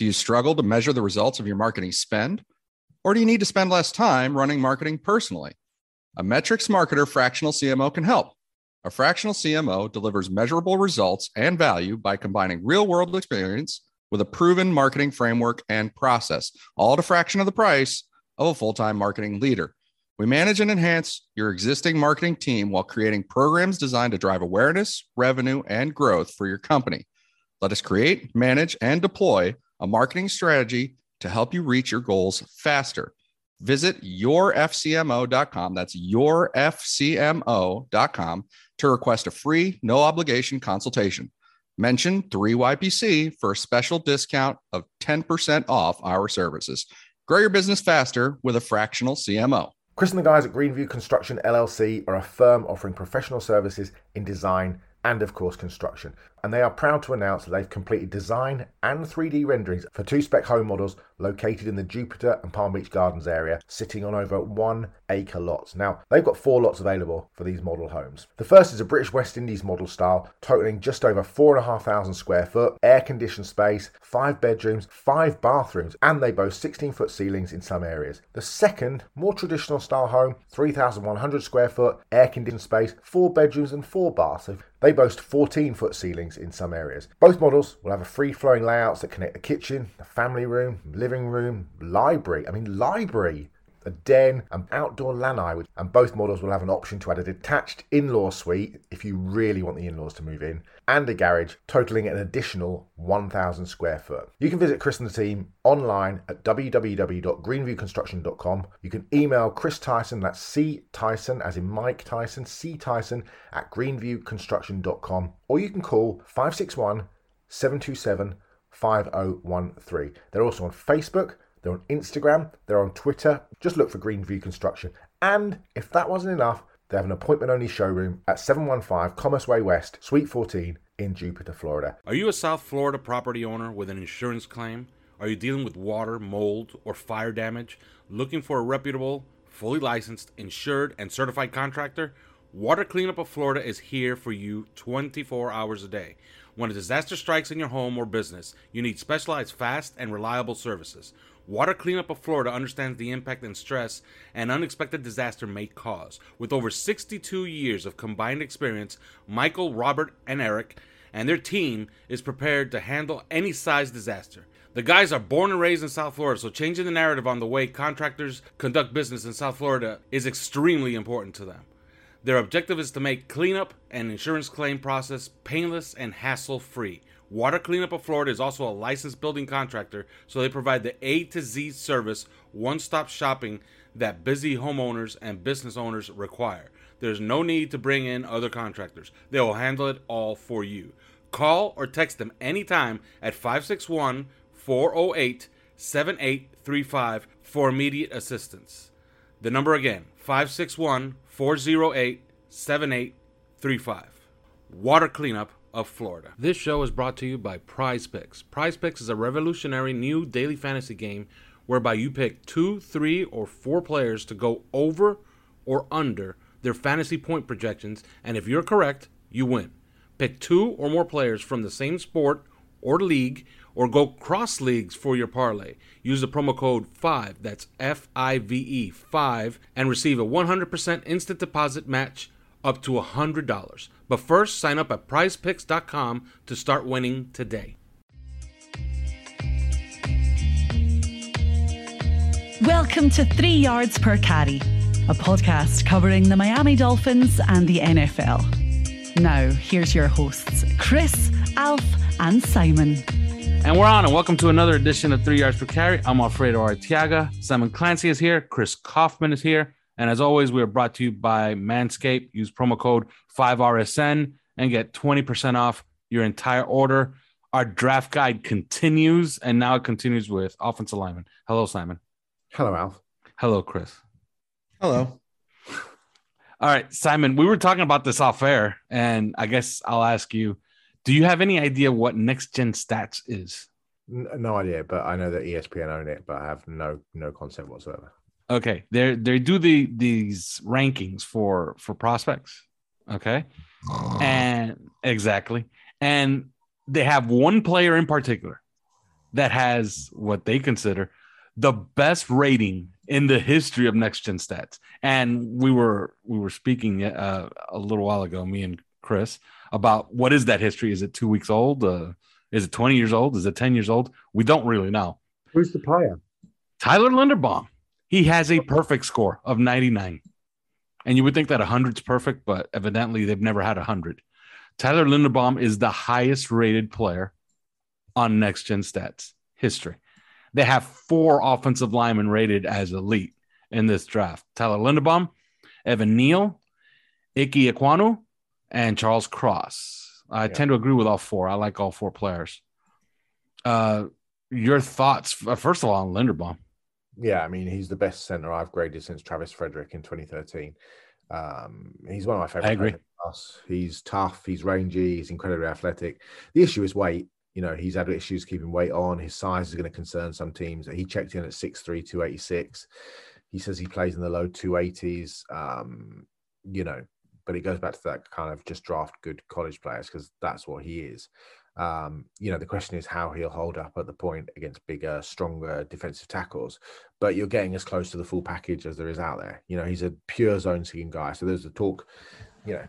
Do you struggle to measure the results of your marketing spend? Or do you need to spend less time running marketing personally? A metrics marketer fractional CMO can help. A fractional CMO delivers measurable results and value by combining real world experience with a proven marketing framework and process, all at a fraction of the price of a full time marketing leader. We manage and enhance your existing marketing team while creating programs designed to drive awareness, revenue, and growth for your company. Let us create, manage, and deploy a marketing strategy to help you reach your goals faster. Visit yourfcmo.com. That's yourfcmo.com to request a free, no obligation consultation. Mention 3YPC for a special discount of 10% off our services. Grow your business faster with a fractional CMO. Chris and the guys at Greenview Construction LLC are a firm offering professional services in design and, of course, construction. And they are proud to announce that they've completed design and 3D renderings for two spec home models located in the Jupiter and Palm Beach Gardens area, sitting on over one acre lots. Now, they've got four lots available for these model homes. The first is a British West Indies model style, totaling just over 4,500 square foot, air conditioned space, five bedrooms, five bathrooms, and they boast 16 foot ceilings in some areas. The second, more traditional style home, 3,100 square foot, air conditioned space, four bedrooms, and four baths. So they boast 14 foot ceilings in some areas. Both models will have a free flowing layouts that connect the kitchen, the family room, living room, library. I mean, library a den, and outdoor lanai, and both models will have an option to add a detached in-law suite if you really want the in-laws to move in, and a garage totaling an additional 1,000 square foot. You can visit Chris and the team online at www.greenviewconstruction.com. You can email Chris Tyson, that's C Tyson, as in Mike Tyson, C Tyson at greenviewconstruction.com, or you can call 561 727 5013. They're also on Facebook. They're on Instagram, they're on Twitter. Just look for Greenview Construction. And if that wasn't enough, they have an appointment only showroom at 715 Commerce Way West, Suite 14 in Jupiter, Florida. Are you a South Florida property owner with an insurance claim? Are you dealing with water, mold, or fire damage? Looking for a reputable, fully licensed, insured, and certified contractor? Water Cleanup of Florida is here for you 24 hours a day. When a disaster strikes in your home or business, you need specialized, fast, and reliable services. Water Cleanup of Florida understands the impact and stress an unexpected disaster may cause. With over 62 years of combined experience, Michael, Robert, and Eric and their team is prepared to handle any size disaster. The guys are born and raised in South Florida, so changing the narrative on the way contractors conduct business in South Florida is extremely important to them. Their objective is to make cleanup and insurance claim process painless and hassle free. Water Cleanup of Florida is also a licensed building contractor, so they provide the A to Z service, one stop shopping that busy homeowners and business owners require. There's no need to bring in other contractors, they will handle it all for you. Call or text them anytime at 561 408 7835 for immediate assistance. The number again 561 408 7835. water cleanup of Florida. This show is brought to you by Prize Picks. Prize Picks is a revolutionary new daily fantasy game whereby you pick two, three, or four players to go over or under their fantasy point projections, and if you're correct, you win. Pick two or more players from the same sport or league, or go cross leagues for your parlay. Use the promo code 5, that's F I V E 5, and receive a 100% instant deposit match up to $100. But first, sign up at prizepicks.com to start winning today. Welcome to Three Yards Per Carry, a podcast covering the Miami Dolphins and the NFL. Now, here's your hosts, Chris, Alf, and Simon. And we're on, and welcome to another edition of Three Yards Per Carry. I'm Alfredo Artiaga. Simon Clancy is here. Chris Kaufman is here. And as always, we are brought to you by Manscaped. Use promo code 5RSN and get 20% off your entire order. Our draft guide continues, and now it continues with offensive lineman. Hello, Simon. Hello, Alf. Hello, Chris. Hello. All right, Simon, we were talking about this off air, and I guess I'll ask you do you have any idea what next gen stats is? No idea, but I know that ESPN own it, but I have no no concept whatsoever. Okay, they they do the these rankings for for prospects. Okay, and exactly, and they have one player in particular that has what they consider the best rating in the history of next gen stats. And we were we were speaking uh, a little while ago, me and Chris, about what is that history? Is it two weeks old? Uh, is it twenty years old? Is it ten years old? We don't really know. Who's the player? Tyler Linderbaum. He has a perfect score of 99. And you would think that 100's perfect, but evidently they've never had 100. Tyler Linderbaum is the highest rated player on next gen stats history. They have four offensive linemen rated as elite in this draft Tyler Linderbaum, Evan Neal, Ike Ekwonu, and Charles Cross. I Yeah. tend to agree with all four. I like all four players. Uh, your thoughts, first of all, on Linderbaum? Yeah, I mean, he's the best center I've graded since Travis Frederick in 2013. Um, he's one of my favorite. I agree. players in the class. He's tough. He's rangy. He's incredibly athletic. The issue is weight. You know, he's had issues keeping weight on. His size is going to concern some teams. He checked in at 6'3", 286. He says he plays in the low 280s. Um, you know, but it goes back to that kind of just draft good college players because that's what he is. Um, you know, the question is how he'll hold up at the point against bigger, stronger defensive tackles. But you're getting as close to the full package as there is out there. You know, he's a pure zone scheme guy. So there's the talk, you know,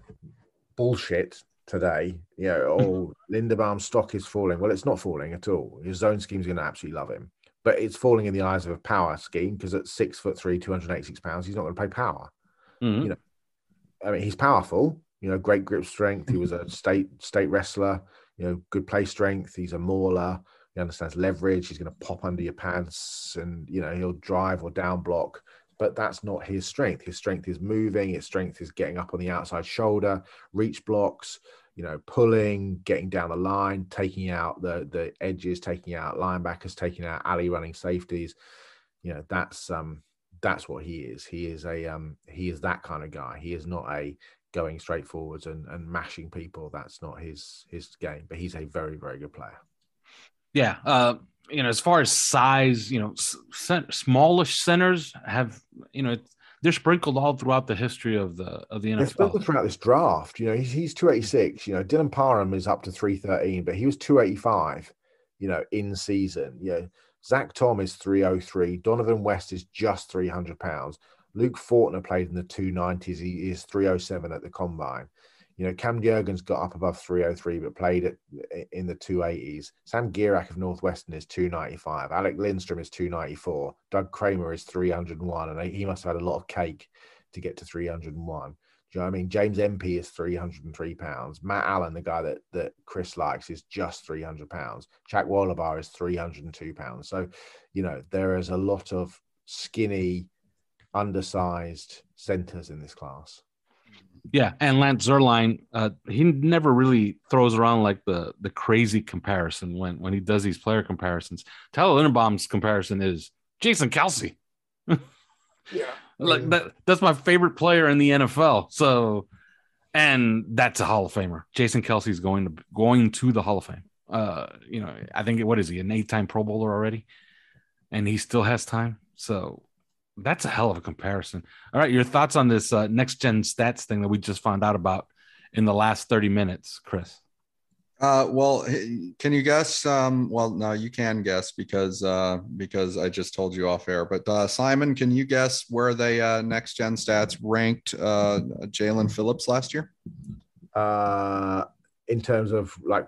bullshit today. You know, oh, Linderbaum's stock is falling. Well, it's not falling at all. His zone scheme's going to absolutely love him. But it's falling in the eyes of a power scheme because at six foot three, 286 pounds, he's not going to play power. Mhm. You know, I mean, he's powerful. You know, great grip strength. He was a state state wrestler. You know, good play strength. He's a mauler. He understands leverage. He's going to pop under your pants, and you know he'll drive or down block. But that's not his strength. His strength is moving. His strength is getting up on the outside shoulder, reach blocks. You know, pulling, getting down the line, taking out the the edges, taking out linebackers, taking out alley running safeties. You know, that's um that's what he is. He is a um he is that kind of guy. He is not a going straight forwards and, and mashing people. That's not his his game. But he's a very very good player. Yeah. Uh, you know, as far as size, you know, cent- smallish centers have, you know, they're sprinkled all throughout the history of the of the They're sprinkled NFL. throughout this draft. You know, he's, he's 286. You know, Dylan Parham is up to 313, but he was 285, you know, in season. You know, Zach Tom is 303. Dohnovan West is just 300 pounds. Luke Fortner played in the 290s. He is 307 at the combine. You know, Cam Jurgens got up above 303, but played at, in the 280s. Sam Gerak of Northwestern is 295. Alec Lindstrom is 294. Doug Kramer is 301. And he must have had a lot of cake to get to 301. Do you know I mean? James Empey is 303 pounds. Matt Allen, the guy that, that Chris likes, is just 300 pounds. Jack Wohlabaugh is 302 pounds. So, you know, there is a lot of skinny, undersized centers in this class. Yeah, and Lance Zierlein, uh, he never really throws around like the the crazy comparison when when he does these player comparisons. Tyler Linderbaum's comparison is Jason Kelce. Yeah. Like that, that's my favorite player in the NFL. So, and that's a Hall of Famer. Jason Kelce's going to going to the Hall of Fame. Uh, you know, I think what is he an eight-time Pro Bowler already, and he still has time. So that's a hell of a comparison. All right, your thoughts on this uh, next gen stats thing that we just found out about in the last thirty minutes, Chris? Uh, well, can you guess? Um, well, no, you can guess because uh, because I just told you off air. But uh, Simon, can you guess where they uh, next gen stats ranked uh, Jaelan Phillips last year? Uh, in terms of like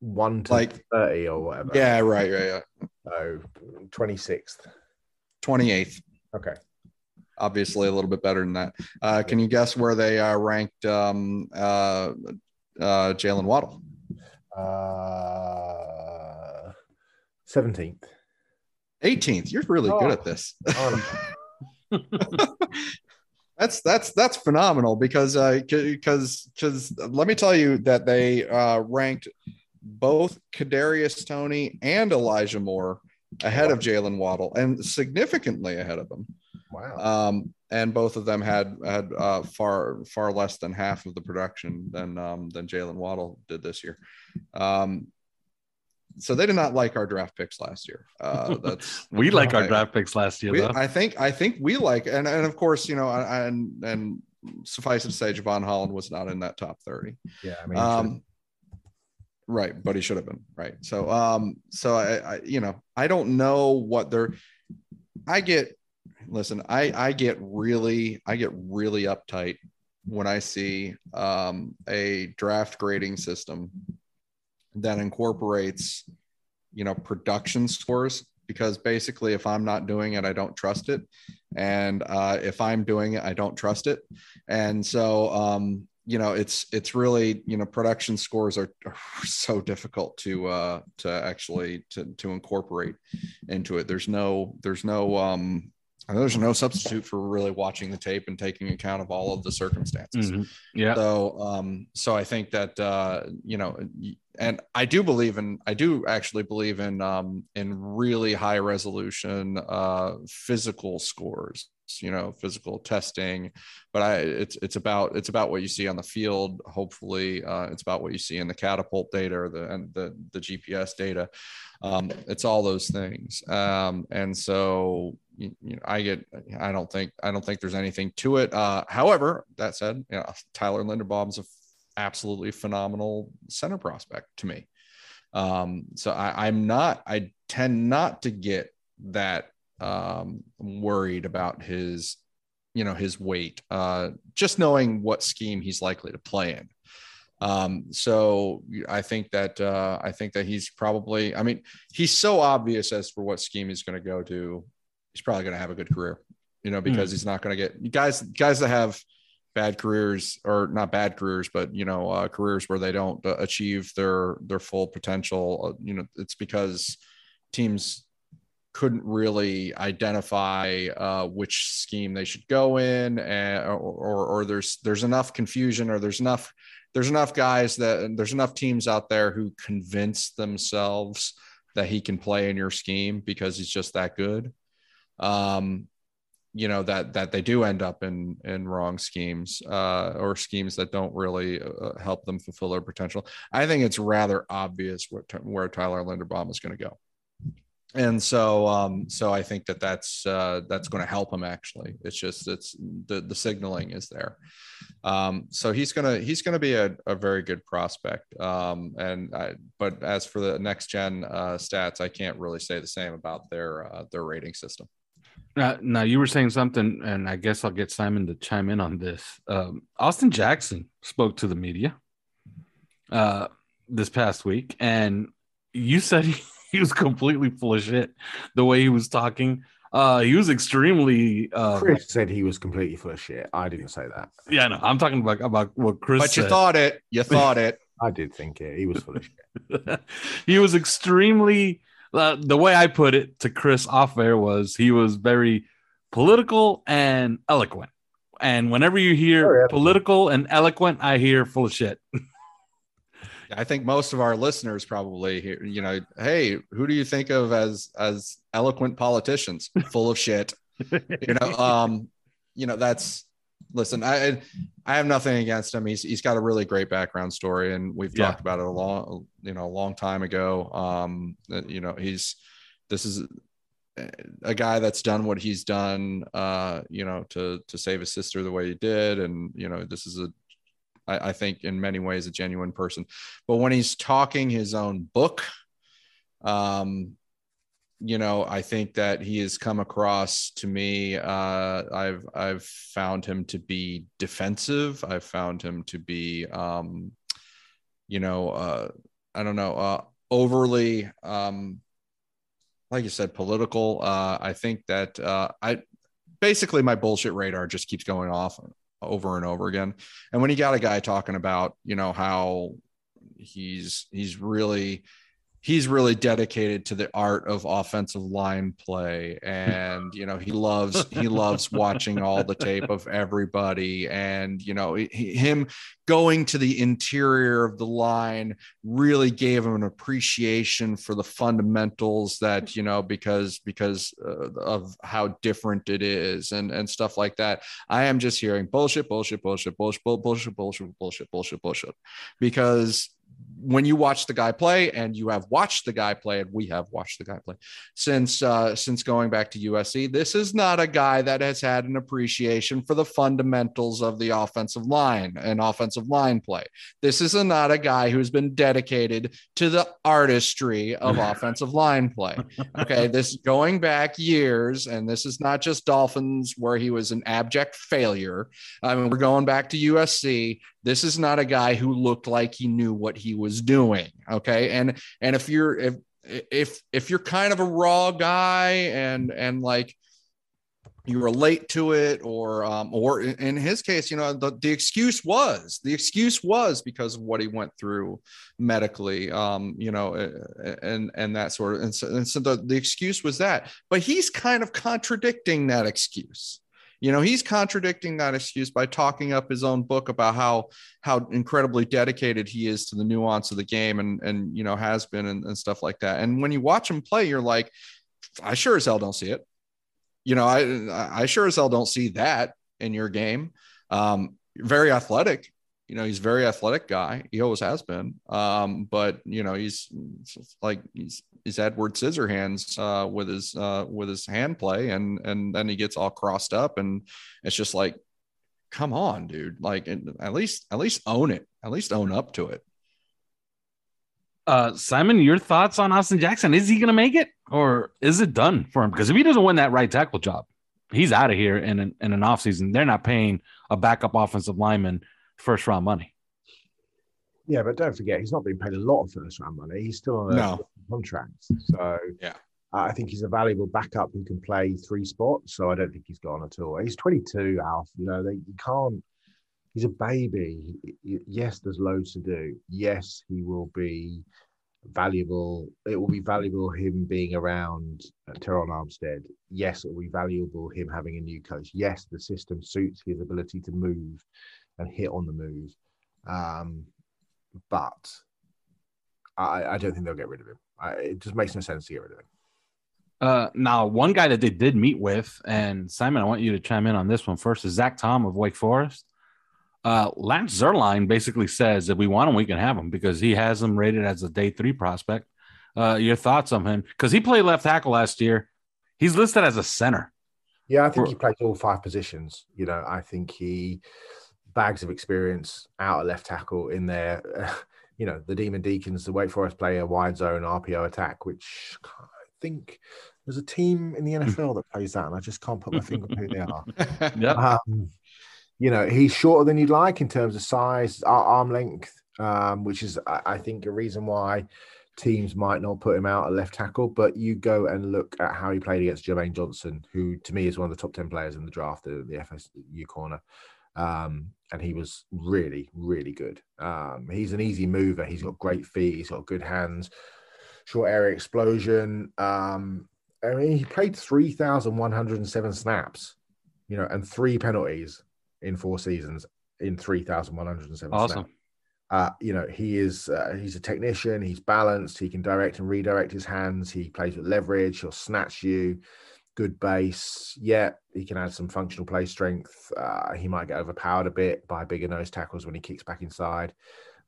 one to Like- thirty or whatever. Yeah, right, right, yeah. So twenty sixth. Twenty eighth. Okay. Obviously, a little bit better than that. Uh, can you guess where they uh, ranked um, uh, uh, Jalen Waddle? Uh, seventeenth. 18th. You're really Oh. good at this. Oh, That's that's that's phenomenal because uh because because let me tell you that they uh ranked both Kadarius Toney and Elijah Moore ahead of Jalen Waddle and significantly ahead of him. wow. Um and both of them had had uh far far less than half of the production than um than Jalen Waddle did this year. Um so they did not like our draft picks last year. Uh that's We like our I- draft picks last year, we, though. I think I think we like and and of course you know and and suffice it to say Jevon Holland was not in that top 30 yeah. I mean, um right but he should have been right. So um so I, I you know I don't know what they're I get listen I I get really I get really uptight when I see um a draft grading system that incorporates you know production scores because basically if i'm not doing it i don't trust it. And uh, if i'm doing it i don't trust it. And so um, you know it's it's really you know production scores are, are so difficult to uh to actually to to incorporate into it there's no there's no um there's no substitute for really watching the tape and taking account of all of the circumstances Mhm. Yeah. so, um, so I think that uh, you know, and I do believe in, I do actually believe in, um, in really high resolution, uh, physical scores. You know, physical testing, but I, it's it's about it's about what you see on the field. Hopefully, uh, it's about what you see in the catapult data or the and the the GPS data. Um, it's all those things, um, and so you, know, I get I don't think I don't think there's anything to it. Uh, however, that said, you know, Tyler Linderbaum's a f- absolutely phenomenal center prospect to me. Um, so I, I'm not I tend not to get that um, worried about his you know his weight. Uh, just knowing what scheme he's likely to play in. Um, so I think that uh, I think that he's probably. I mean, he's so obvious as for what scheme he's going to go to. He's probably going to have a good career, you know, because he's not going to get guys guys that have bad careers or not bad careers, but you know, uh, careers where they don't uh, achieve their their full potential. Uh, you know, it's because teams couldn't really identify uh, which scheme they should go in, and, or, or or there's there's enough confusion, or there's enough there's enough guys that there's enough teams out there who convince themselves that he can play in your scheme because he's just that good. Um, you know that that they do end up in in wrong schemes uh, or schemes that don't really uh, help them fulfill their potential. I think it's rather obvious where, where Tyler Linderbaum is going to go and so um so i think that that's uh that's going to help him actually. It's just it's the the signaling is there. Um so he's gonna he's gonna be a, a very good prospect. Um and i but as for the next gen uh stats i can't really say the same about their uh, their rating system. Now, now you were saying something, and I guess I'll get Simon to chime in on this. Um, Austin Jackson spoke to the media uh, this past week, and you said he, he was completely full of shit. The way he was talking, uh, he was extremely. Uh, Chris said he was completely full of shit. I didn't say that. yeah, no, I'm talking about about what Chris. but you said. thought it you thought it I did think it. He was full of shit. he was extremely uh, the way I put it to Chris off air was he was very political and eloquent. And whenever you hear Very eloquent. political and eloquent, I hear full of shit. I think most of our listeners probably hear, you know, hey, who do you think of as as eloquent politicians? Full of shit. You know, um, you know, that's listen, I I have nothing against him. He's he's got a really great background story, and we've Yeah. talked about it a long you know a long time ago. Um, you know he's this is a guy that's done what he's done. Uh, you know to to save his sister the way he did, and you know this is a I, I think in many ways a genuine person. But when he's talking his own book, um, you know, I think that he has come across to me. Uh, I've I've found him to be defensive. I've found him to be, um, you know, uh, I don't know, uh, overly, um, like you said, political. Uh, I think that uh, I basically my bullshit radar just keeps going off over and over again. And when you got a guy talking about, you know, how he's he's really he's really dedicated to the art of offensive line play. And you know he loves he loves watching all the tape of everybody. And you know he, him going to the interior of the line really gave him an appreciation for the fundamentals that you know because because uh, of how different it is and and stuff like that. I am just hearing bullshit bullshit bullshit bullshit bullshit bullshit bullshit bullshit bullshit bullshit. Because when you watch the guy play and you have watched the guy play and we have watched the guy play since uh since going back to USC this is not a guy that has had an appreciation for the fundamentals of the offensive line and offensive line play. This is a, not a guy who's been dedicated to the artistry of offensive line play. Okay this going back years and this is not just Dolphins where he was an abject failure. I mean we're going back to USC this is not a guy who looked like he knew what he was doing. Okay. And and if you're if if if you're kind of a raw guy and and like you relate to it or um or in his case you know the, the excuse was the excuse was because of what he went through medically um you know and and that sort of and so, and so the, the excuse was that but he's kind of contradicting that excuse you know he's contradicting that excuse by talking up his own book about how how incredibly dedicated he is to the nuance of the game and and you know has been and, and stuff like that. And when you watch him play you're like i sure as hell don't see it. You know i i sure as hell don't see that in your game. Um very athletic. You know he's very athletic guy. He always has been. Um but you know he's like he's he's edward scissorhands uh with his uh with his hand play and and then he gets all crossed up and it's just like come on dude like at least at least own it at least own up to it Uh, Simon, your thoughts on Austin Jackson? Is he going to make it, or is it done for him? Because if he doesn't win that right tackle job, he's out of here in an, in an offseason. They're not paying a backup offensive lineman first round money. Yeah, but don't forget, he's not being paid a lot of first round money. He's still on a No. contract. So Yeah. I think he's a valuable backup who can play three spots. So I don't think he's gone at all. He's 22, Alf. You know, they, you can't, he's a baby. Yes, there's loads to do. Yes, he will be valuable. It will be valuable him being around uh, Terron Armstead. Yes, it will be valuable him having a new coach. Yes, the system suits his ability to move and hit on the move. Um, but I, I don't think they'll get rid of him. I, it just makes no sense to get rid of him. Uh, now, one guy that they did meet with, and Simon, I want you to chime in on this one first, is Zach Tom of Wake Forest. Uh, Lance Zierlein basically says if we want him, we can have him because he has him rated as a day three prospect. Uh, your thoughts on him? Because he played left tackle last year. He's listed as a center. Yeah, I think For- he plays all five positions. You know, I think he bags of experience out at left tackle in there. you know, the Demon Deacons, the Wake Forest play a wide zone RPO attack, which I think there's a team in the NFL that plays that, and I just can't put my finger on who they are. Yep. Um, you know, he's shorter than you'd like in terms of size, arm length, um, which is, I, I think, a reason why teams might not put him out at left tackle. But you go and look at how he played against Jermaine Johnson, who to me is one of the top 10 players in the draft, the, the FSU corner. Um, and he was really, really good. Um, he's an easy mover. He's got great feet. He's got good hands, short area explosion. Um, I mean, he played 3,107 snaps, you know, and three penalties in four seasons in 3,107 Awesome. snaps. Uh, you know, he is uh, he's a technician, he's balanced, he can direct and redirect his hands, he plays with leverage, he'll snatch you. Good base. Yeah, he can add some functional play strength. Uh, he might get overpowered a bit by bigger nose tackles when he kicks back inside.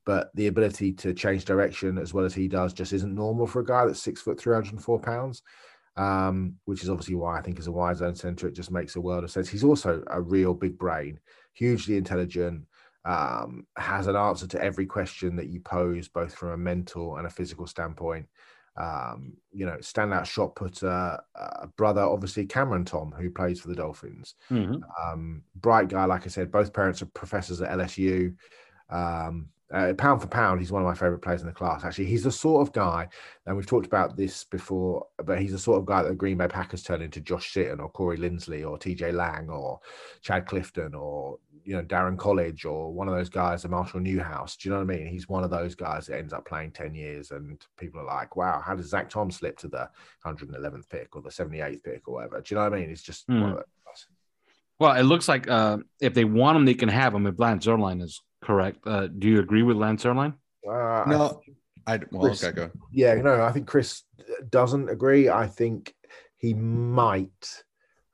But the ability to change direction as well as he does just isn't normal for a guy that's six foot, 304 pounds, um, which is obviously why I think as a wide zone center, it just makes a world of sense. He's also a real big brain, hugely intelligent, um, has an answer to every question that you pose, both from a mental and a physical standpoint um, you know, standout shot putter, uh, brother, obviously Cameron Tom, who plays for the Dolphins. Mm-hmm. Um, bright guy, like I said, both parents are professors at LSU. Um, uh, pound for pound, he's one of my favorite players in the class. Actually, he's the sort of guy, and we've talked about this before, but he's the sort of guy that the Green Bay Packers turn into Josh Sitton or Corey Linsley or TJ Lang or Chad Clifton or you know Daryn Colledge or one of those guys, a Marshall Newhouse. Do you know what I mean? He's one of those guys that ends up playing ten years, and people are like, "Wow, how does Zach Tom slip to the 111th pick or the 78th pick or whatever?" Do you know what I mean? It's just mm. Well, it looks like uh, if they want him, they can have him. If Lance Zierlein is correct, uh, do you agree with Lance Zierlein? Uh, no, I, I well, Chris, okay, go. Yeah, no, I think Chris doesn't agree. I think he might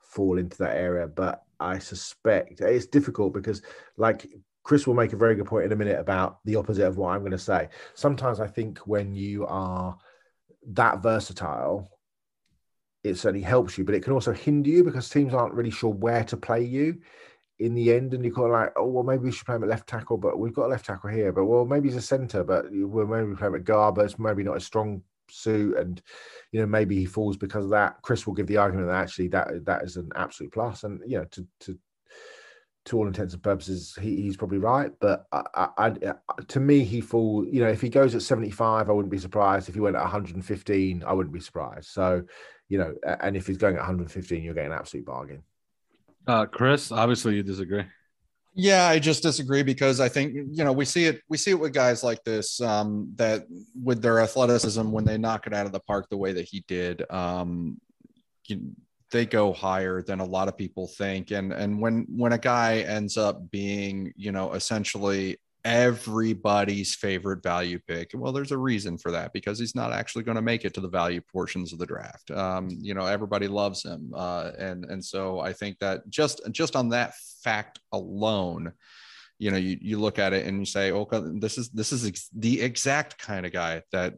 fall into that area, but I suspect it's difficult because, like, Chris will make a very good point in a minute about the opposite of what I'm going to say. Sometimes I think when you are that versatile, it certainly helps you, but it can also hinder you because teams aren't really sure where to play you in the end. And you're kind of like, oh, well, maybe we should play him at left tackle, but we've got a left tackle here. But well, maybe he's a center, but we're maybe play him at guard, but it's maybe not a strong suit. And, you know, maybe he falls because of that. Chris will give the argument that actually that that is an absolute. And, you know, to, to, to all intents and purposes, he, he's probably right. But I, I, I, to me, he fall. You know, if he goes at seventy five, I wouldn't be surprised. If he went at one hundred and fifteen, I wouldn't be surprised. So, you know, and if he's going at one hundred and fifteen, you're getting an absolute bargain. Uh, Chris, obviously you disagree. Yeah, I just disagree because I think you know we see it we see it with guys like this um, that with their athleticism when they knock it out of the park the way that he did, um, you, they go higher than a lot of people think. And and when when a guy ends up being you know essentially everybody's favorite value pick. Well, there's a reason for that because he's not actually going to make it to the value portions of the draft. Um, you know, everybody loves him, uh, and and so I think that just just on that fact alone, you know, you you look at it and you say, okay, this is this is ex- the exact kind of guy that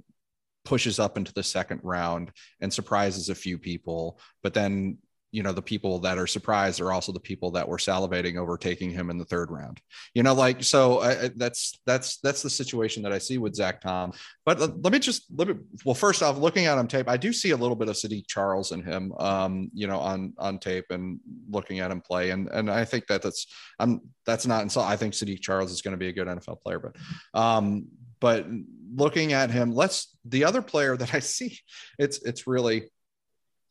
pushes up into the second round and surprises a few people, but then you know the people that are surprised are also the people that were salivating over taking him in the third round. You know like so I, that's that's that's the situation that i see with zach tom. But let me just let me well first off looking at him tape i do see a little bit of Saahdiq Charles in him um you know on on tape and looking at him play. And and i think that that's i'm that's not so i think Saahdiq Charles is going to be a good nfl player but um but looking at him let's the other player that i see it's it's really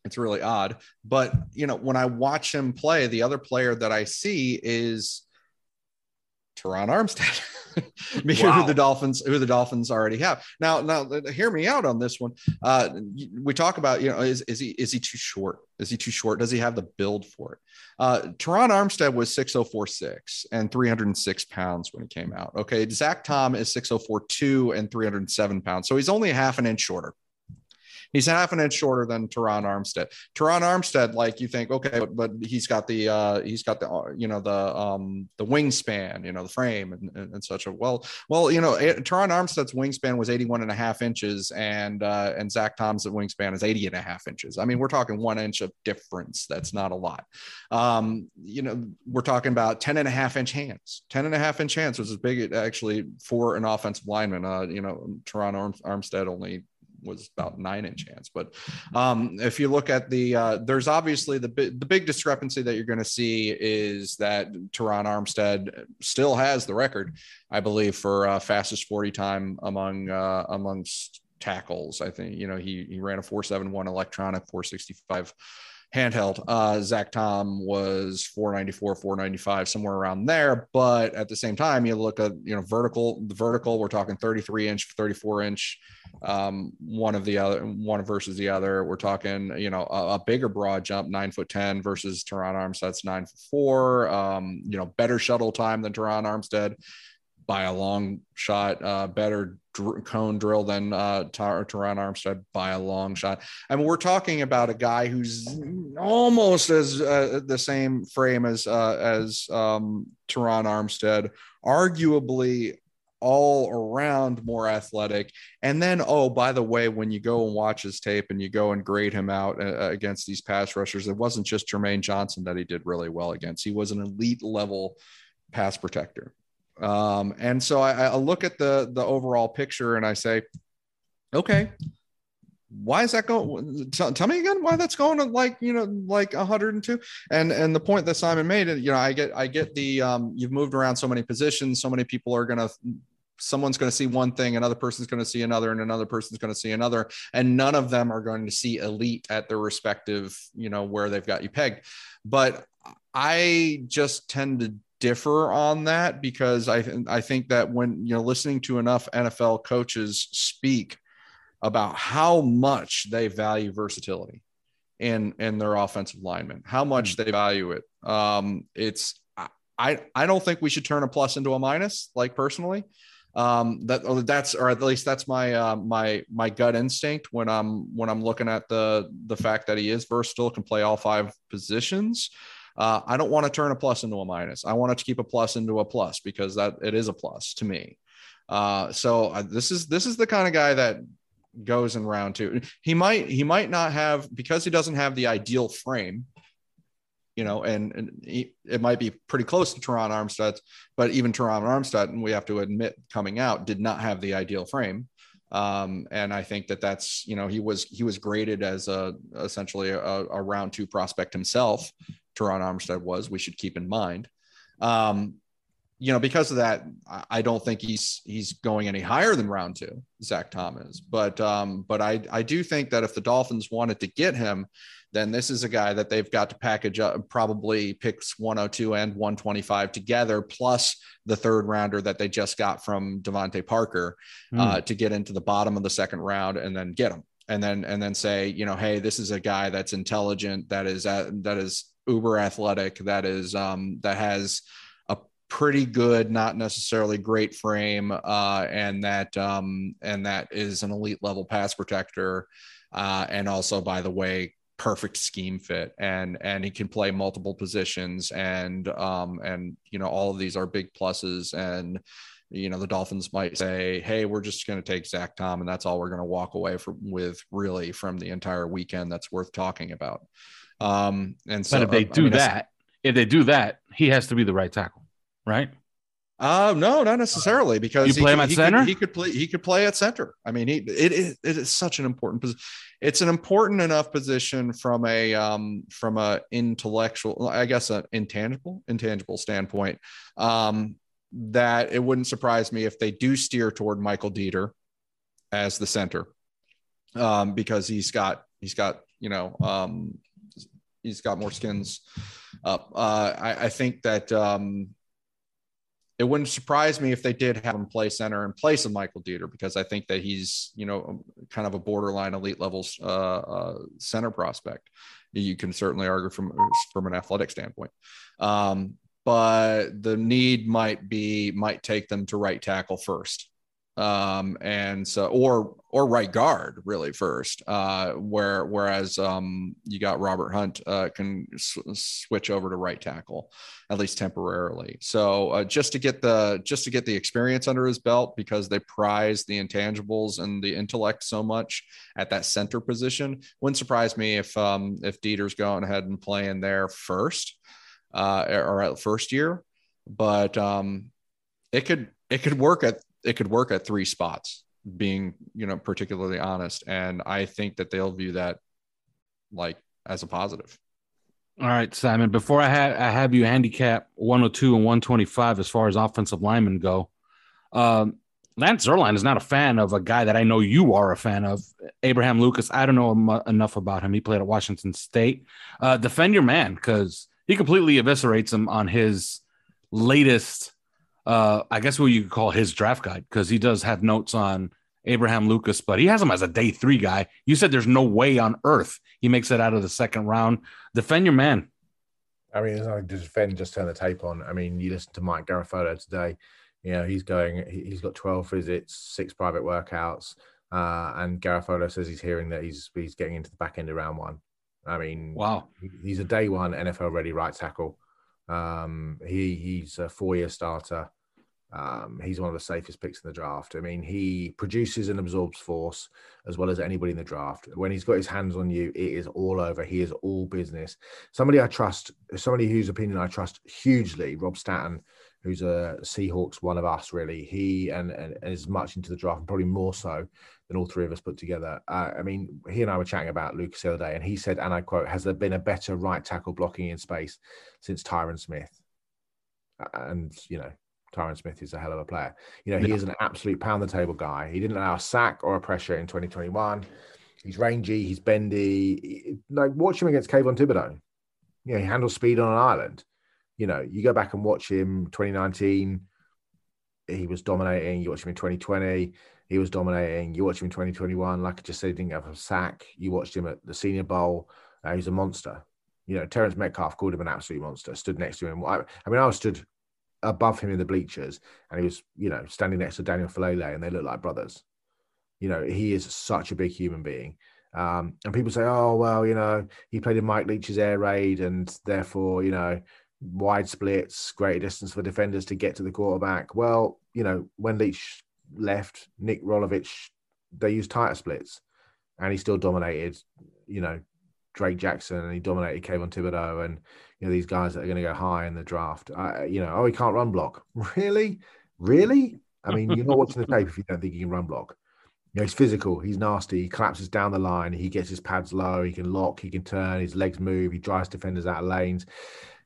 it's really odd. But you know, when I watch him play, the other player that I see is Terron Armstead, wow. who the Dolphins, who the Dolphins already have. Now, now, hear me out on this one. Uh, we talk about, you know, is, is he is he too short? Is he too short? Does he have the build for it? Uh, Terron Armstead was 6046 and 306 pounds when he came out. Okay, Zach Tom is 6042 and 307 pounds, so he's only a half an inch shorter. He's half an inch shorter than Terron Armstead. Terron Armstead, like you think, okay, but, but he's got the uh, he's got the uh, you know the um, the wingspan, you know the frame and, and, and such a well well you know Terron Armstead's wingspan was 81 and a half inches and uh, and Zach Tom's wingspan is 80 and a half inches. I mean we're talking one inch of difference. That's not a lot. Um, you know we're talking about 10 and a half inch hands. 10 and a half inch hands was as big actually for an offensive lineman. Uh, you know Terron Armstead only was about nine inch hands. But um, if you look at the, uh, there's obviously the big, the big discrepancy that you're going to see is that Terron Armstead still has the record, I believe, for uh, fastest 40 time among uh, amongst tackles. I think you know he he ran a 471 electronic 465 handheld. Uh, Zach Tom was 494, 495, somewhere around there. But at the same time, you look at you know vertical, the vertical. We're talking 33 inch, 34 inch um, one of the other, one versus the other. We're talking, you know, a, a bigger broad jump, nine foot 10 versus Terron Armstead's nine foot four, um, you know, better shuttle time than Terron Armstead. By a long shot, uh, better dr- cone drill than uh, Terron Armstead by a long shot. I mean, we're talking about a guy who's almost as uh, the same frame as uh, as um, Armstead, arguably all around more athletic. And then, oh, by the way, when you go and watch his tape and you go and grade him out uh, against these pass rushers, it wasn't just Jermaine Johnson that he did really well against. He was an elite level pass protector. Um, and so I, I look at the the overall picture and I say, okay, why is that going tell, tell, me again why that's going to like you know like 102 and and the point that simon made you know i get i get the um you've moved around so many positions so many people are to someone's going to see one thing another person's going to see another and another person's going to see another. And none of them are going to see elite at their respective you know where they've got you pegged. But i just tend to differ on that because I I think that when you know listening to enough NFL coaches speak about how much they value versatility in in their offensive linemen, how much they value it. Um, it's I I don't think we should turn a plus into a minus. Like personally, um, that that's or at least that's my uh, my my gut instinct when I'm when I'm looking at the the fact that he is versatile, can play all five positions. Uh, I don't want to turn a plus into a minus. I want to keep a plus into a plus because that it is a plus to me. Uh, so uh, this is this is the kind of guy that goes in round two. He might he might not have because he doesn't have the ideal frame. You know, and, and he, it might be pretty close to Terron Armstead, but even Terron Armstead, and we have to admit, coming out, did not have the ideal frame. Um, and I think that that's you know he was he was graded as a essentially a, a round two prospect himself Terron Armstead was, we should keep in mind. Um, you know, because of that, I don't think he's he's going any higher than round two, Zach Thomas. But um, but I I do think that if the Dolphins wanted to get him, then this is a guy that they've got to package up, probably picks 102 and 125 together, plus the third rounder that they just got from DeVante Parker mm. uh, to get into the bottom of the second round and then get him. And then and then say, you know, hey, this is a guy that's intelligent, that is uh, that is uber athletic that is um, that has a pretty good, not necessarily great frame, uh, and that um, and that is an elite level pass protector, uh, and also by the way, perfect scheme fit, and and he can play multiple positions, and um, and you know all of these are big pluses. And you know the dolphins might say hey we're just going to take zach tom and that's all we're going to walk away from with really from the entire weekend that's worth talking about um, and so, but if they do I mean, that, if they do that, he has to be the right tackle, right? Uh, no, not necessarily because you play him at he center. Could, he could play. He could play at center. I mean, he it, it, it is such an important position. It's an important enough position from a um from a intellectual, I guess, an intangible intangible standpoint. Um, that it wouldn't surprise me if they do steer toward Michael Deiter as the center, um, because he's got he's got you know um he's got more skins up. Uh, I, I, think that um, it wouldn't surprise me if they did have him play center in place of Michael Deiter because I think that he's you know kind of a borderline elite levels uh, uh, center prospect. You can certainly argue from from an athletic standpoint. Um, but the need might be might take them to right tackle first um, and so or or right guard really first uh, where whereas um, you got Robert Hunt uh, can s- switch over to right tackle at least temporarily. So uh, just to get the just to get the experience under his belt because they prize the intangibles and the intellect so much at that center position wouldn't surprise me if um, if Deiter's going ahead and playing there first uh, or at first year. But um, it could it could work at it could work at three spots being you know particularly honest. And i think that they'll view that like as a positive. All right simon before i have i have you handicap 102 and 125 as far as offensive linemen go. Um, lance zierlein is not a fan of a guy that i know you are a fan of abraham lucas. I don't know enough about him. He played at washington state. Uh, defend your man because he completely eviscerates him on his latest uh, I guess what you could call his draft guide because he does have notes on Abraham Lucas, but he has him as a day three guy. You said there's no way on earth he makes it out of the second round. Defend your man. I mean, it's not like to defend, just turn the tape on. I mean, you listen to Mike Garafolo today. You know, he's going. he- He's got twelve visits, six private workouts, uh, and Garafolo says he's hearing that he's he's getting into the back end of round one. I mean, Wow. he's a day one NFL ready right tackle. Um, he he's a four year starter. Um, he's one of the safest picks in the draft. I mean, he produces and absorbs force as well as anybody in the draft. When he's got his hands on you, it is all over. He is all business. Somebody I trust, somebody whose opinion I trust hugely, Rob Stanton, who's a Seahawks one of us, really. He and, and is much into the draft, and probably more so than all three of us put together. Uh, I mean, he and I were chatting about Lucas the other day, and he said, and I quote, "Has there been a better right tackle blocking in space since Tyron Smith?" And you know, Tyron Smith is a hell of a player. You know, he Yeah. is an absolute pound the table guy. He didn't allow a sack or a pressure in 2021. He's rangy, he's bendy. Like watch him against Kayvon Thibodeaux. You know, he handles speed on an island. You know, you go back and watch him 2019, he was dominating. You watch him in 2020, he was dominating. You watch him in 2021, like I just said, he didn't have a sack. You watched him at the Senior Bowl. Uh, he's a monster. You know, Terrence Metcalf called him an absolute monster, stood next to him. I, I mean, I was stood above him in the bleachers and he was, you know, standing next to Daniel Faalele and they look like brothers. You know, he is such a big human being. Um, and people say, oh, well, you know, he played in Mike Leach's air raid and therefore, you know, wide splits, greater distance for defenders to get to the quarterback. Well, you know, when Leach left, Nick Rolovich, they used tighter splits and he still dominated, you know, Drake Jackson and he dominated Kayvon Thibodeaux and, you know, these guys that are going to go high in the draft. I, you know, oh, he can't run block. Really? Really? I mean, you're not watching the tape if you don't think he can run block. You know, he's physical, he's nasty, he collapses down the line, he gets his pads low, he can lock, he can turn, his legs move, he drives defenders out of lanes,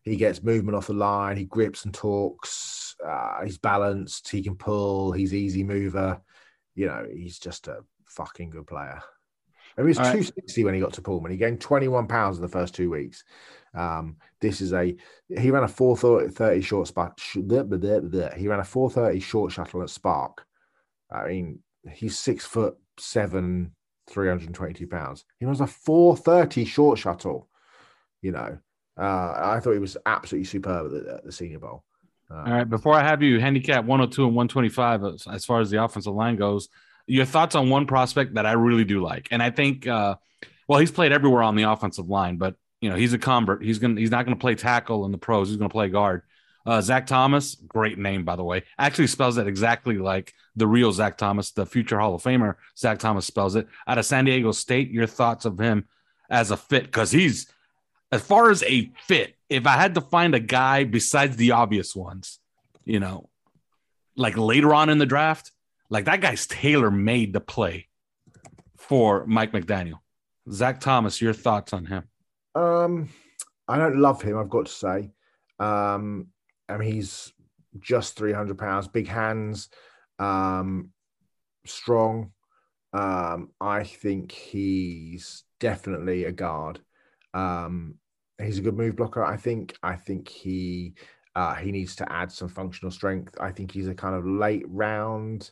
he gets movement off the line, he grips and talks, uh, he's balanced, he can pull, he's easy mover. You know, he's just a fucking good player. I mean, he was All right. 260 when he got to Pullman. He gained 21 pounds in the first two weeks. Um, this is a he ran a 430 short spot. He ran a 430 short shuttle at Spark. I mean, he's six foot seven, 322 pounds. He runs a 430 short shuttle. You know, uh, I thought he was absolutely superb at the, at the Senior Bowl. Uh, All right. Before I have you handicap 102 and 125 as, as far as the offensive line goes, your thoughts on one prospect that I really do like, and I think, uh, well, he's played everywhere on the offensive line, but you know he's a convert. He's gonna he's not gonna play tackle in the pros. He's gonna play guard. Uh, Zach Thomas, great name by the way. Actually spells it exactly like the real Zach Thomas, the future Hall of Famer. Zach Thomas spells it out of San Diego State. Your thoughts of him as a fit? Because he's as far as a fit, if I had to find a guy besides the obvious ones, you know, like later on in the draft, like that guy's tailor made to play for Mike McDaniel. Zach Thomas, your thoughts on him? Um, I don't love him. I've got to say. Um, I mean, he's just three hundred pounds, big hands, um, strong. Um, I think he's definitely a guard. Um, he's a good move blocker. I think. I think he uh, he needs to add some functional strength. I think he's a kind of late round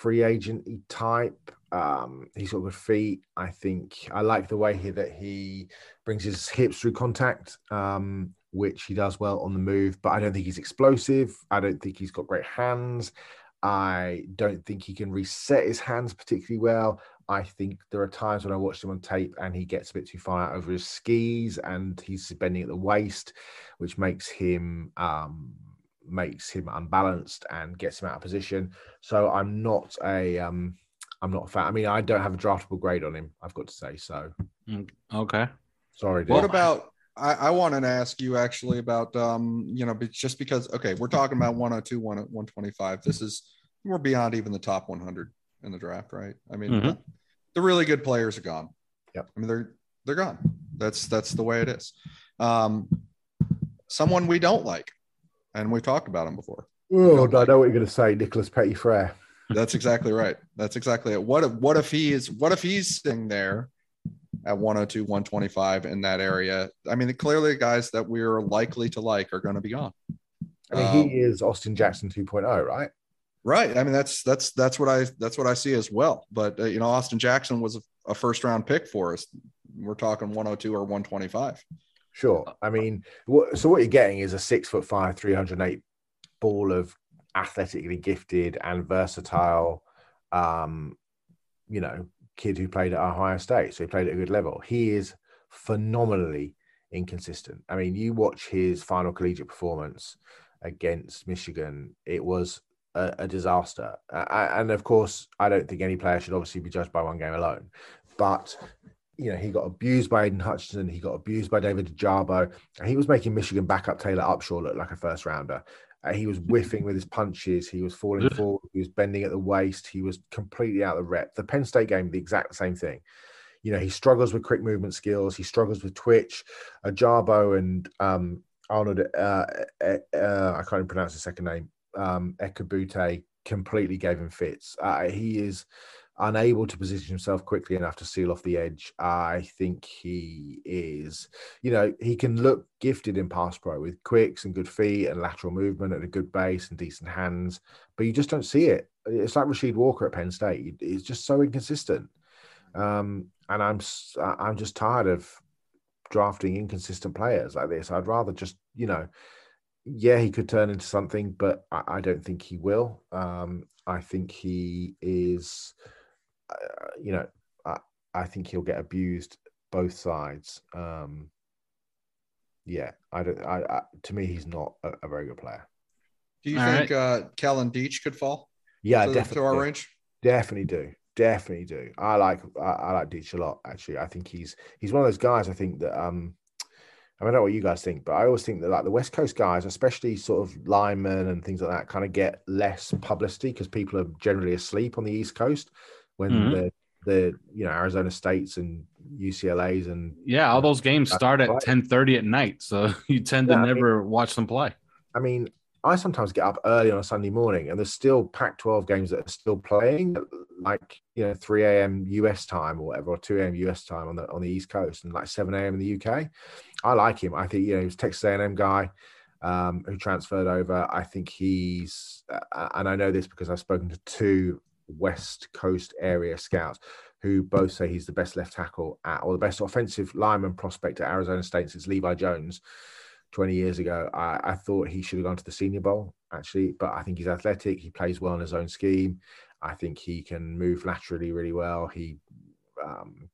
free agent type. Um, he's got good feet. I think I like the way he, that he brings his hips through contact, um, which he does well on the move. But I don't think he's explosive. I don't think he's got great hands. I don't think he can reset his hands particularly well. I think there are times when I watched him on tape and he gets a bit too far out over his skis and he's bending at the waist, which makes him um, makes him unbalanced and gets him out of position. So I'm not a um, I'm not a fan. I mean, I don't have a draftable grade on him. I've got to say so. Mm, Okay. Sorry. What about? I, I wanted to ask you actually about um, you know, but just because okay, we're talking about 102, 1 125. This is we're beyond even the top 100 in the draft, right? I mean, Mhm. the really good players are gone. Yep. I mean, they're they're gone. That's that's the way it is. Um, someone we don't like, and we've talked about him before. Oh, I know what you're going to say, Nicholas Petit-Frere. That's exactly right. That's exactly it. What if what if he is what if he's sitting there at 102, 125 in that area? I mean, clearly the guys that we're likely to like are going to be gone. I mean, Um, he is Austin Jackson 2.0, right? Right. I mean, that's that's that's what I that's what I see as well. But uh, you know, Austin Jackson was a, a first round pick for us. We're talking 102 or 125. Sure. I mean, what, so what you're getting is a six foot five, 308 ball of athletically gifted and versatile, um, you know, kid who played at Ohio State. So he played at a good level. He is phenomenally inconsistent. I mean, you watch his final collegiate performance against Michigan, it was a, a disaster. Uh, and of course, I don't think any player should obviously be judged by one game alone. But you know, he got abused by Aidan Hutchinson. He got abused by David Ojabo. And he was making Michigan backup Taylor Upshaw look like a first rounder. Uh, he was whiffing with his punches. He was falling forward. He was bending at the waist. He was completely out of the rep. The Penn State game, the exact same thing. You know, he struggles with quick movement skills. He struggles with twitch. Ojabo and um, Arnold, uh, uh, uh, I can't even pronounce his second name, um, Ekabute completely gave him fits. Uh, he is unable to position himself quickly enough to seal off the edge. I think he is, you know, he can look gifted in pass pro with quicks and good feet and lateral movement and a good base and decent hands, but you just don't see it. It's like Rasheed Walker at Penn State. He's just so inconsistent. Um, and I'm I'm just tired of drafting inconsistent players like this. I'd rather just, you know, yeah, he could turn into something, but I, I don't think he will. Um, I think he is uh, you know, I, I think he'll get abused both sides. Um, yeah, I don't. I, I to me, he's not a, a, very good player. Do you All think right. uh, Kellen Diesch could fall? Yeah, to, definitely. To our range, definitely do. Definitely do. I like I, I like Diesch a lot. Actually, I think he's he's one of those guys. I think that um, I don't know what you guys think, but I always think that like the West Coast guys, especially sort of linemen and things like that, kind of get less publicity because people are generally asleep on the East Coast when mm-hmm. the the you know Arizona States and UCLA's and yeah, all those games start at ten thirty at night, so you tend yeah, to never I mean, watch them play. I mean, I sometimes get up early on a Sunday morning, and there's still Pac-12 games that are still playing, like you know 3 a.m. US time or whatever, or 2 a.m. US time on the on the East Coast, and like 7 a.m. in the UK. I like him. I think you know he's Texas A&M guy um, who transferred over. I think he's, uh, and I know this because I've spoken to two West Coast area scouts who both say he's the best left tackle at, or the best offensive lineman prospect at Arizona State since Levi Jones 20 years ago. I, I thought he should have gone to the Senior Bowl, actually, but I think he's athletic. He plays well in his own scheme. I think he can move laterally really well. He, um,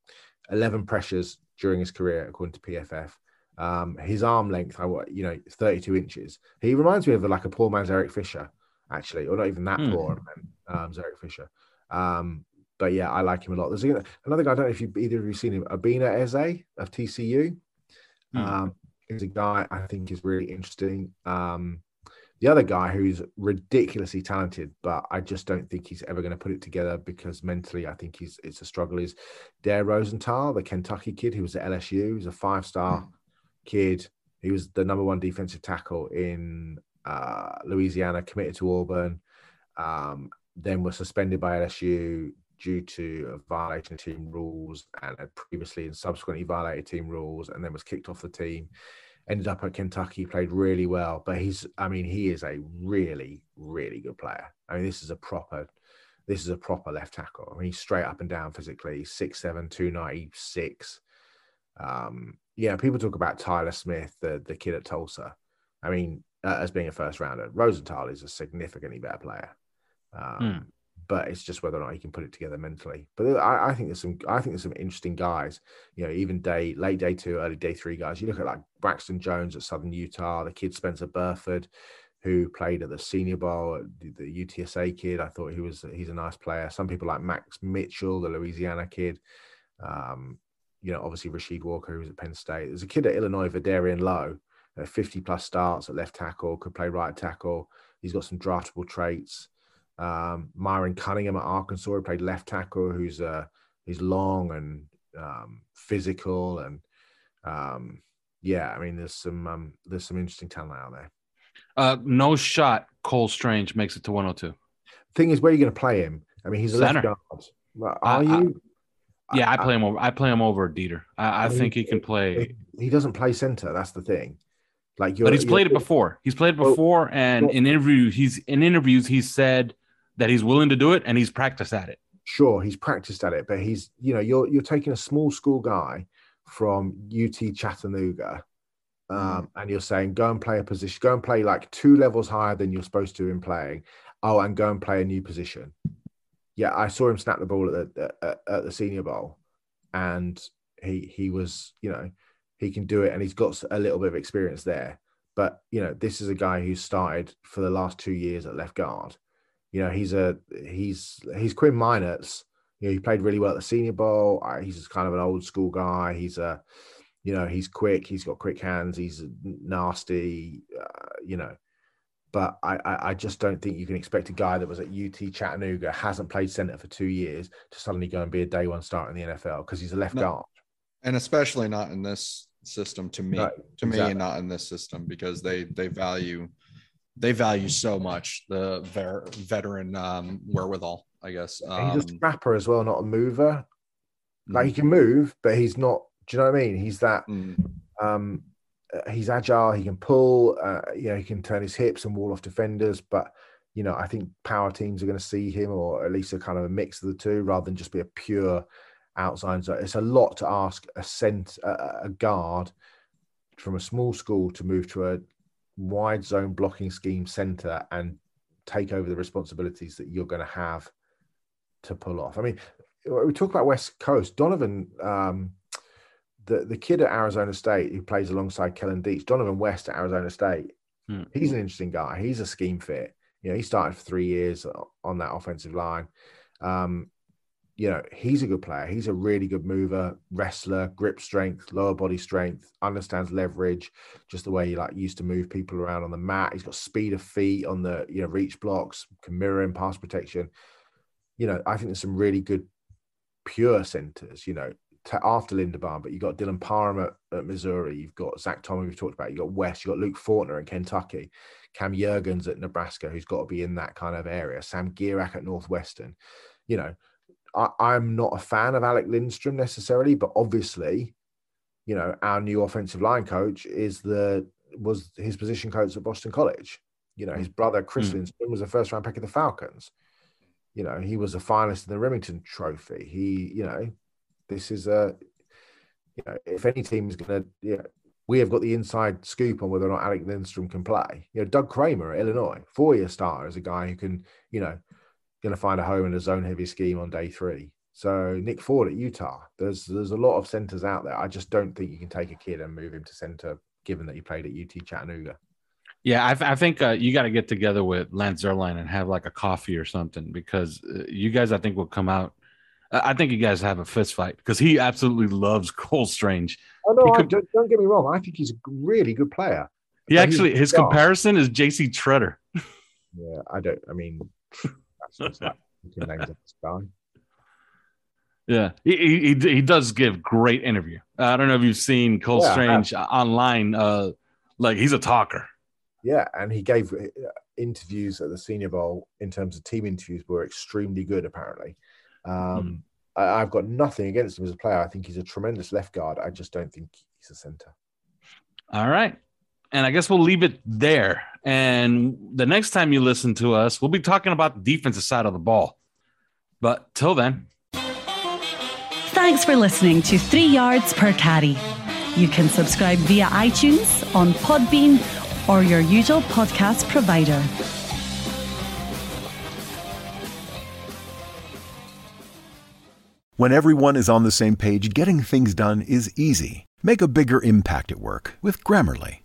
11 pressures during his career, according to PFF. Um, his arm length, I you know, 32 inches. He reminds me of like a poor man's Eric Fisher, actually, or not even that mm. poor um, Eric Fisher. Um, but yeah, I like him a lot. There's another guy. I don't know if you either of you seen him, Obinna Eze of TCU. Mm. Um, he's a guy I think is really interesting. Um, the other guy who's ridiculously talented, but I just don't think he's ever going to put it together because mentally I think he's it's a struggle. Is Dare Rosenthal, the Kentucky kid who was at LSU, he's a five star mm. kid. He was the number one defensive tackle in uh, Louisiana, committed to Auburn, um, then was suspended by LSU due to a violation of team rules and had previously and subsequently violated team rules, and then was kicked off the team. Ended up at Kentucky, played really well, but he's, I mean, he is a really, really good player. I mean, this is a proper, this is a proper left tackle. I mean, he's straight up and down physically, 6'7, 296. Um, yeah, people talk about Tyler Smith, the, the kid at Tulsa. I mean, uh, as being a first rounder. Rosenthal is a significantly better player, um, mm. but it's just whether or not he can put it together mentally. But I, I, think there's some, I think there's some interesting guys. You know, even day late day two, early day three guys. You look at like Braxton Jones at Southern Utah, the kid Spencer Burford, who played at the Senior Bowl, the, the UTSA kid. I thought he was he's a nice player. Some people like Max Mitchell, the Louisiana kid. Um, you know, obviously Rasheed Walker, who was at Penn State. There's a kid at Illinois, Vederian Lowe, uh, 50 plus starts at left tackle, could play right tackle. He's got some draftable traits. Um, Myron Cunningham at Arkansas he played left tackle, who's uh, he's long and um, physical, and um, yeah, I mean, there's some um, there's some interesting talent out there. Uh, no shot. Cole Strange makes it to 102. Thing is, where are you going to play him? I mean, he's a Center. left guard. Are I, you? I, yeah, I play him over. I play him over Deiter. I, I, think he can play. He doesn't play center. That's the thing. Like, but he's played it before. He's played it before, well, and well, in interviews, he's in interviews, he's said that he's willing to do it, and he's practiced at it. Sure, he's practiced at it, but he's you know you're you're taking a small school guy from UT Chattanooga, um, and you're saying go and play a position, go and play like two levels higher than you're supposed to in playing. Oh, and go and play a new position. Yeah, I saw him snap the ball at the at, at the Senior Bowl, and he he was you know he can do it, and he's got a little bit of experience there. But you know, this is a guy who started for the last two years at left guard. You know, he's a he's he's Quinn Meinerz. You know, he played really well at the Senior Bowl. He's just kind of an old school guy. He's a you know, he's quick. He's got quick hands. He's nasty. Uh, you know, but I, I just don't think you can expect a guy that was at UT Chattanooga hasn't played center for two years to suddenly go and be a day one starter in the NFL because he's a left no. guard, and especially not in this system to me. No, to exactly. me, not in this system because they they value they value so much the ver- veteran um, wherewithal. I guess um, he's a um, scrapper as well, not a mover. Like he can move, but he's not do you know what I mean? He's that. Mm. Um, uh, he's agile. He can pull. Uh, you know, he can turn his hips and wall off defenders. But you know, I think power teams are going to see him, or at least a kind of a mix of the two, rather than just be a pure outside. So it's a lot to ask a cent a, guard from a small school to move to a wide zone blocking scheme center and take over the responsibilities that you're going to have to pull off. I mean, we talk about West Coast. Dohnovan um, the the kid at Arizona State who plays alongside Kellen Diesch, Dohnovan West at Arizona State. Hmm. He's an interesting guy. He's a scheme fit. You know, he started for three years on that offensive line. Um, you know, he's a good player. He's a really good mover, wrestler, grip strength, lower body strength, understands leverage, just the way he like used to move people around on the mat. He's got speed of feet on the you know reach blocks, can mirror in pass protection. You know, I think there's some really good pure centers. You know, after Linderbaum, but you've got Dylan Parham at, at, Missouri, you've got Zach Tom, we've talked about, you've got West, you've got Luke Fortner in Kentucky, Cam Jurgens at Nebraska, who's got to be in that kind of area, Sam Gerak at Northwestern. You know, I, am not a fan of Alec Lindstrom necessarily, but obviously, you know, our new offensive line coach is the was his position coach at Boston College. You know, his brother Chris mm. Lindstrom was a first round pick of the Falcons. You know, he was a finalist in the Remington Trophy. He, you know, this is a, you know, if any team is going to, yeah, we have got the inside scoop on whether or not Alec Lindstrom can play. You know, Doug Kramer at Illinois, four-year star, is a guy who can, you know, going to find a home in a zone-heavy scheme on day three. So Nick Ford at Utah, there's there's a lot of centers out there. I just don't think you can take a kid and move him to center, given that he played at UT Chattanooga. Yeah, I, I think uh, you got to get together with Lance Zierlein and have like a coffee or something because uh, you guys, I think, will come out I think you guys have a fist fight because he absolutely loves Cole Strange. Oh no, could, don't, don't, get me wrong. I think he's a really good player. He actually his comparison is JC Tretter. yeah, I don't. I mean, that's like Yeah, he, he he does give great interview. I don't know if you've seen Cole yeah, Strange online. Uh, like he's a talker. Yeah, and he gave uh, interviews at the Senior Bowl in terms of team interviews were extremely good. Apparently, um, mm. I, have got nothing against him as a player. I think he's a tremendous left guard. I just don't think he's a center. All right. And I guess we'll leave it there. And the next time you listen to us, we'll be talking about the defensive side of the ball. But till then. Thanks for listening to Three Yards Per Carry. You can subscribe via iTunes, on Podbean, or your usual podcast provider. When everyone is on the same page, getting things done is easy. Make a bigger impact at work with Grammarly.